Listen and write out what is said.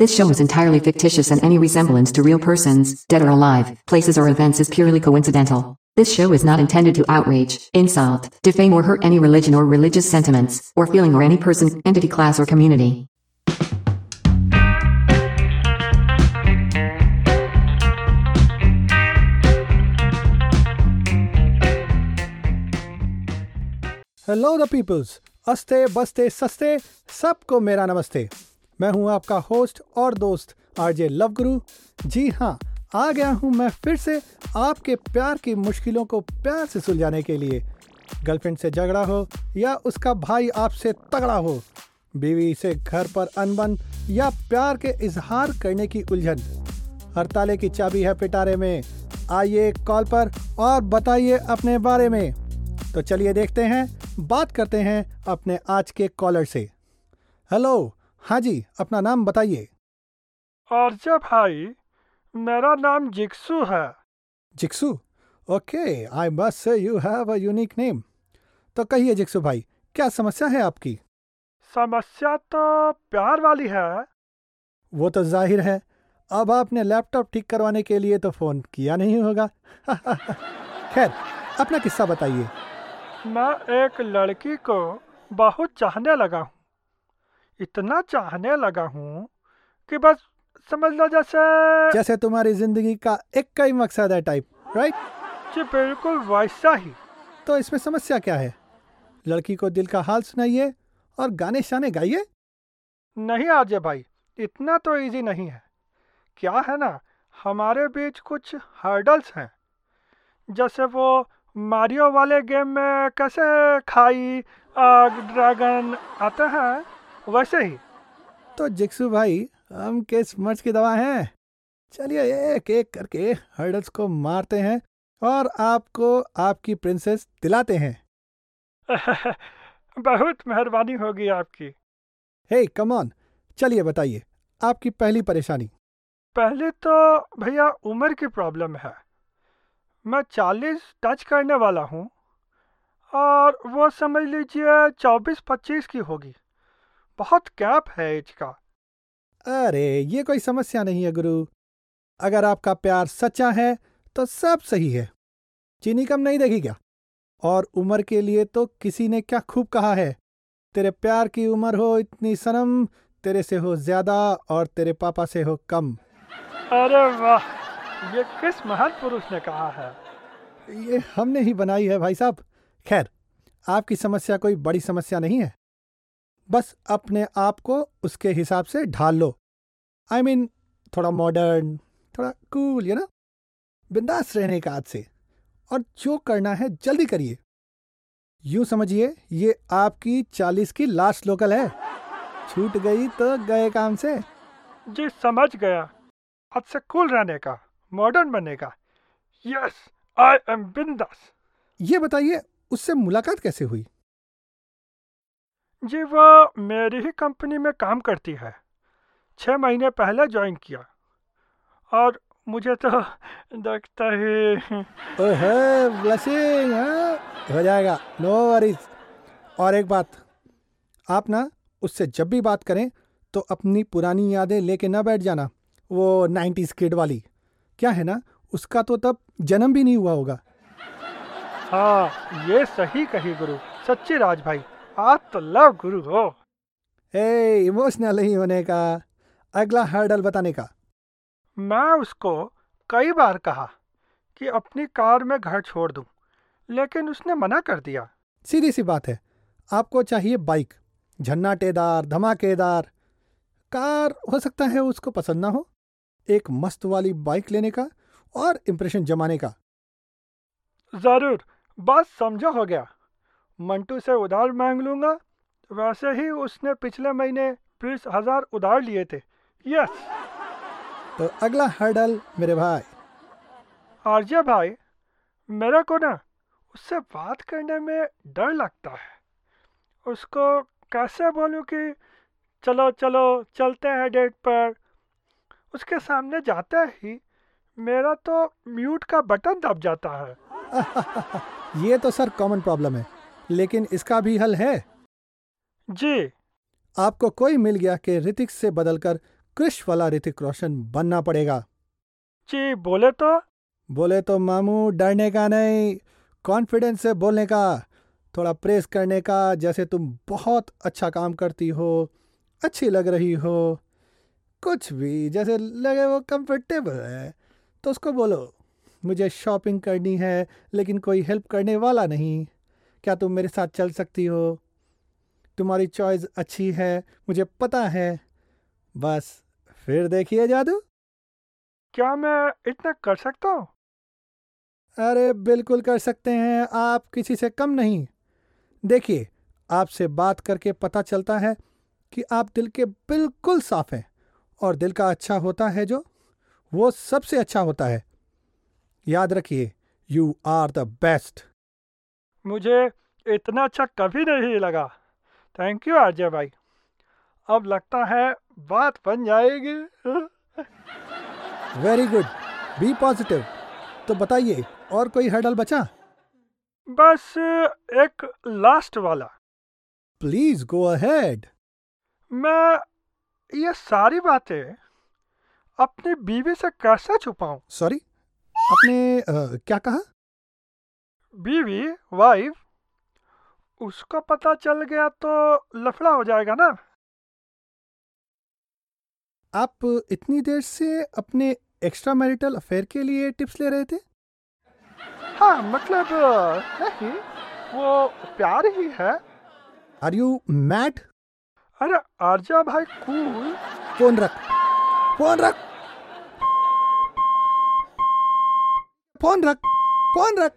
This show is entirely fictitious and any resemblance to real persons, dead or alive, places or events is purely coincidental. This show is not intended to outrage, insult, defame or hurt any religion or religious sentiments, or feeling or any person, entity class or community. Hello the peoples, aste, baste, saste, sabko mera namaste. मैं हूँ आपका host और दोस्त RJ love गुरु जी हाँ आ गया हूँ मैं फिर से आपके प्यार की मुश्किलों को प्यार से सुलझाने के लिए। गर्लफ्रेंड से झगड़ा हो या उसका भाई आपसे तगड़ा हो, बीवी से घर पर अनबन या प्यार के इजहार करने की उलझन। हर ताले की चाबी है पिटारे में, आइए कॉल पर और बताइए अपने बारे में। तो चलिए देखते हैं, बात करते हैं अपने आज के कॉलर से। हेलो हाँ जी अपना नाम बताइए। आर्य भाई मेरा नाम जिक्सू है। Jiksu okay I must say you have a unique name तो कहिए जिक्सू भाई क्या समस्या है आपकी? समस्या तो प्यार वाली है। वो तो ज़ाहिर है। अब आपने लैपटॉप ठीक करवाने के लिए तो फ़ोन किया नहीं होगा। खैर अपना किस्सा बताइए। मैं एक लड़की को बहुत चाहने लगा हूँ। इतना चाहने लगा हूँ कि बस समझ लो जैसे जैसे तुम्हारी ज़िंदगी का एक का ही मकसद है टाइप राइट जी बिल्कुल वैसा ही। तो इसमें समस्या क्या है? लड़की को दिल का हाल सुनाइए और गाने शाने गाइए। नहीं आर्य भाई इतना तो इजी नहीं है। क्या है ना हमारे बीच कुछ हर्डल्स हैं। जैसे वो मारियो वाले गेम में कैसे खाई आग ड्रैगन आते हैं? वैसे ही। तो जिक्सु भाई हम किस मर्ज की दवा हैं? चलिए एक एक करके हर्डल्स को मारते हैं और आपको आपकी प्रिंसेस दिलाते हैं। बहुत मेहरबानी होगी आपकी। हे कम ऑन चलिए बताइए आपकी पहली परेशानी? पहले तो भैया उम्र की प्रॉब्लम है। मैं चालीस टच करने वाला हूँ और वो समझ लीजिए चौबीस पच्चीस की होगी। बहुत गैप है एज का। अरे ये कोई समस्या नहीं है गुरु। अगर आपका प्यार सच्चा है तो सब सही है। चीनी कम नहीं देगी क्या? और उम्र के लिए तो किसी ने क्या खूब कहा है? तेरे प्यार की उम्र हो इतनी सनम तेरे से हो ज़्यादा और तेरे पापा से हो कम। अरे वाह ये किस महान पुरुष ने कहा है? ये हमने ही बनाई है भाई साहब। खैर आपकी समस्या कोई बड़ी समस्या नहीं है। बस अपने आप को उसके हिसाब से ढाल लो। आई I मीन mean, थोड़ा मॉडर्न थोड़ा कूल यू ना बिंदास रहने का आज से। और जो करना है जल्दी करिए। यूँ समझिए ये आपकी चालीस की लास्ट लोकल है। छूट गई तो गए काम से। जी समझ गया। आज से कूल रहने का मॉडर्न बनने का। यस आई एम बिंदास। ये बताइए उससे मुलाकात कैसे हुई? जी वो मेरी ही कंपनी में काम करती है। छः महीने पहले ज्वाइन किया। और मुझे तो देखता ही ओहे हो जाएगा नो वरीज और एक बात आप ना उससे जब भी बात करें तो अपनी पुरानी यादें लेके ना बैठ जाना वो नाइन्टीज किड वाली। क्या है ना उसका तो तब जन्म भी नहीं हुआ होगा। हाँ ये सही कही गुरु सच्ची राज भाई। आप तो लव गुरु हो। ए इमोशनल नहीं होने का। अगला हर्डल बताने का। मैं उसको कई बार कहा कि अपनी कार में घर छोड़ दूँ, लेकिन उसने मना कर दिया। सीधी सी बात है। आपको चाहिए बाइक झन्नाटेदार धमाकेदार। कार हो सकता है उसको पसंद ना हो। एक मस्त वाली बाइक लेने का और इम्प्रेशन जमाने का। ज़रूर बात समझा हो गया। मंटू से उधार मांग लूँगा। वैसे ही उसने पिछले महीने बीस हज़ार उधार लिए थे। यस। तो अगला हर्डल मेरे भाई। आर्य भाई मेरे को ना उससे बात करने में डर लगता है। उसको कैसे बोलूँ कि चलो चलो चलते हैं डेट पर। उसके सामने जाते ही मेरा तो म्यूट का बटन दब जाता है। ये तो सर कॉमन प्रॉब्लम है। लेकिन इसका भी हल है। जी। आपको कोई मिल गया कि ऋतिक से बदलकर क्रिश वाला ऋतिक रोशन बनना पड़ेगा। जी बोले तो? बोले तो मामू डरने का नहीं कॉन्फिडेंस से बोलने का थोड़ा प्रेस करने का जैसे तुम बहुत अच्छा काम करती हो अच्छी लग रही हो कुछ भी जैसे लगे वो कंफर्टेबल है तो उसको बोलो मुझे शॉपिंग करनी है लेकिन कोई हेल्प करने वाला नहीं। क्या तुम मेरे साथ चल सकती हो? तुम्हारी चॉइस अच्छी है मुझे पता है। बस फिर देखिए जादू। क्या मैं इतना कर सकता हूँ? अरे बिल्कुल कर सकते हैं आप किसी से कम नहीं। देखिए आपसे बात करके पता चलता है कि आप दिल के बिल्कुल साफ़ हैं और दिल का अच्छा होता है जो वो सबसे अच्छा होता है। याद रखिए यू आर द बेस्ट मुझे इतना अच्छा कभी नहीं लगा। थैंक यू आरजे भाई। अब लगता है बात बन जाएगी। वेरी गुड बी पॉजिटिव तो बताइए और कोई हर्डल बचा? बस एक लास्ट वाला। प्लीज़ गो अहेड मैं ये सारी बातें अपनी बीवी से कैसे छुपाऊं? सॉरी आपने अ, क्या कहा? बीवी वाइफ उसको पता चल गया तो लफड़ा हो जाएगा ना? आप इतनी देर से अपने एक्स्ट्रा मैरिटल अफेयर के लिए टिप्स ले रहे थे? हाँ मतलब नहीं वो प्यार ही है। आर यू मैड अरे आर्जा भाई कूल फ़ोन रख फ़ोन रख। फ़ोन रख फ़ोन रख।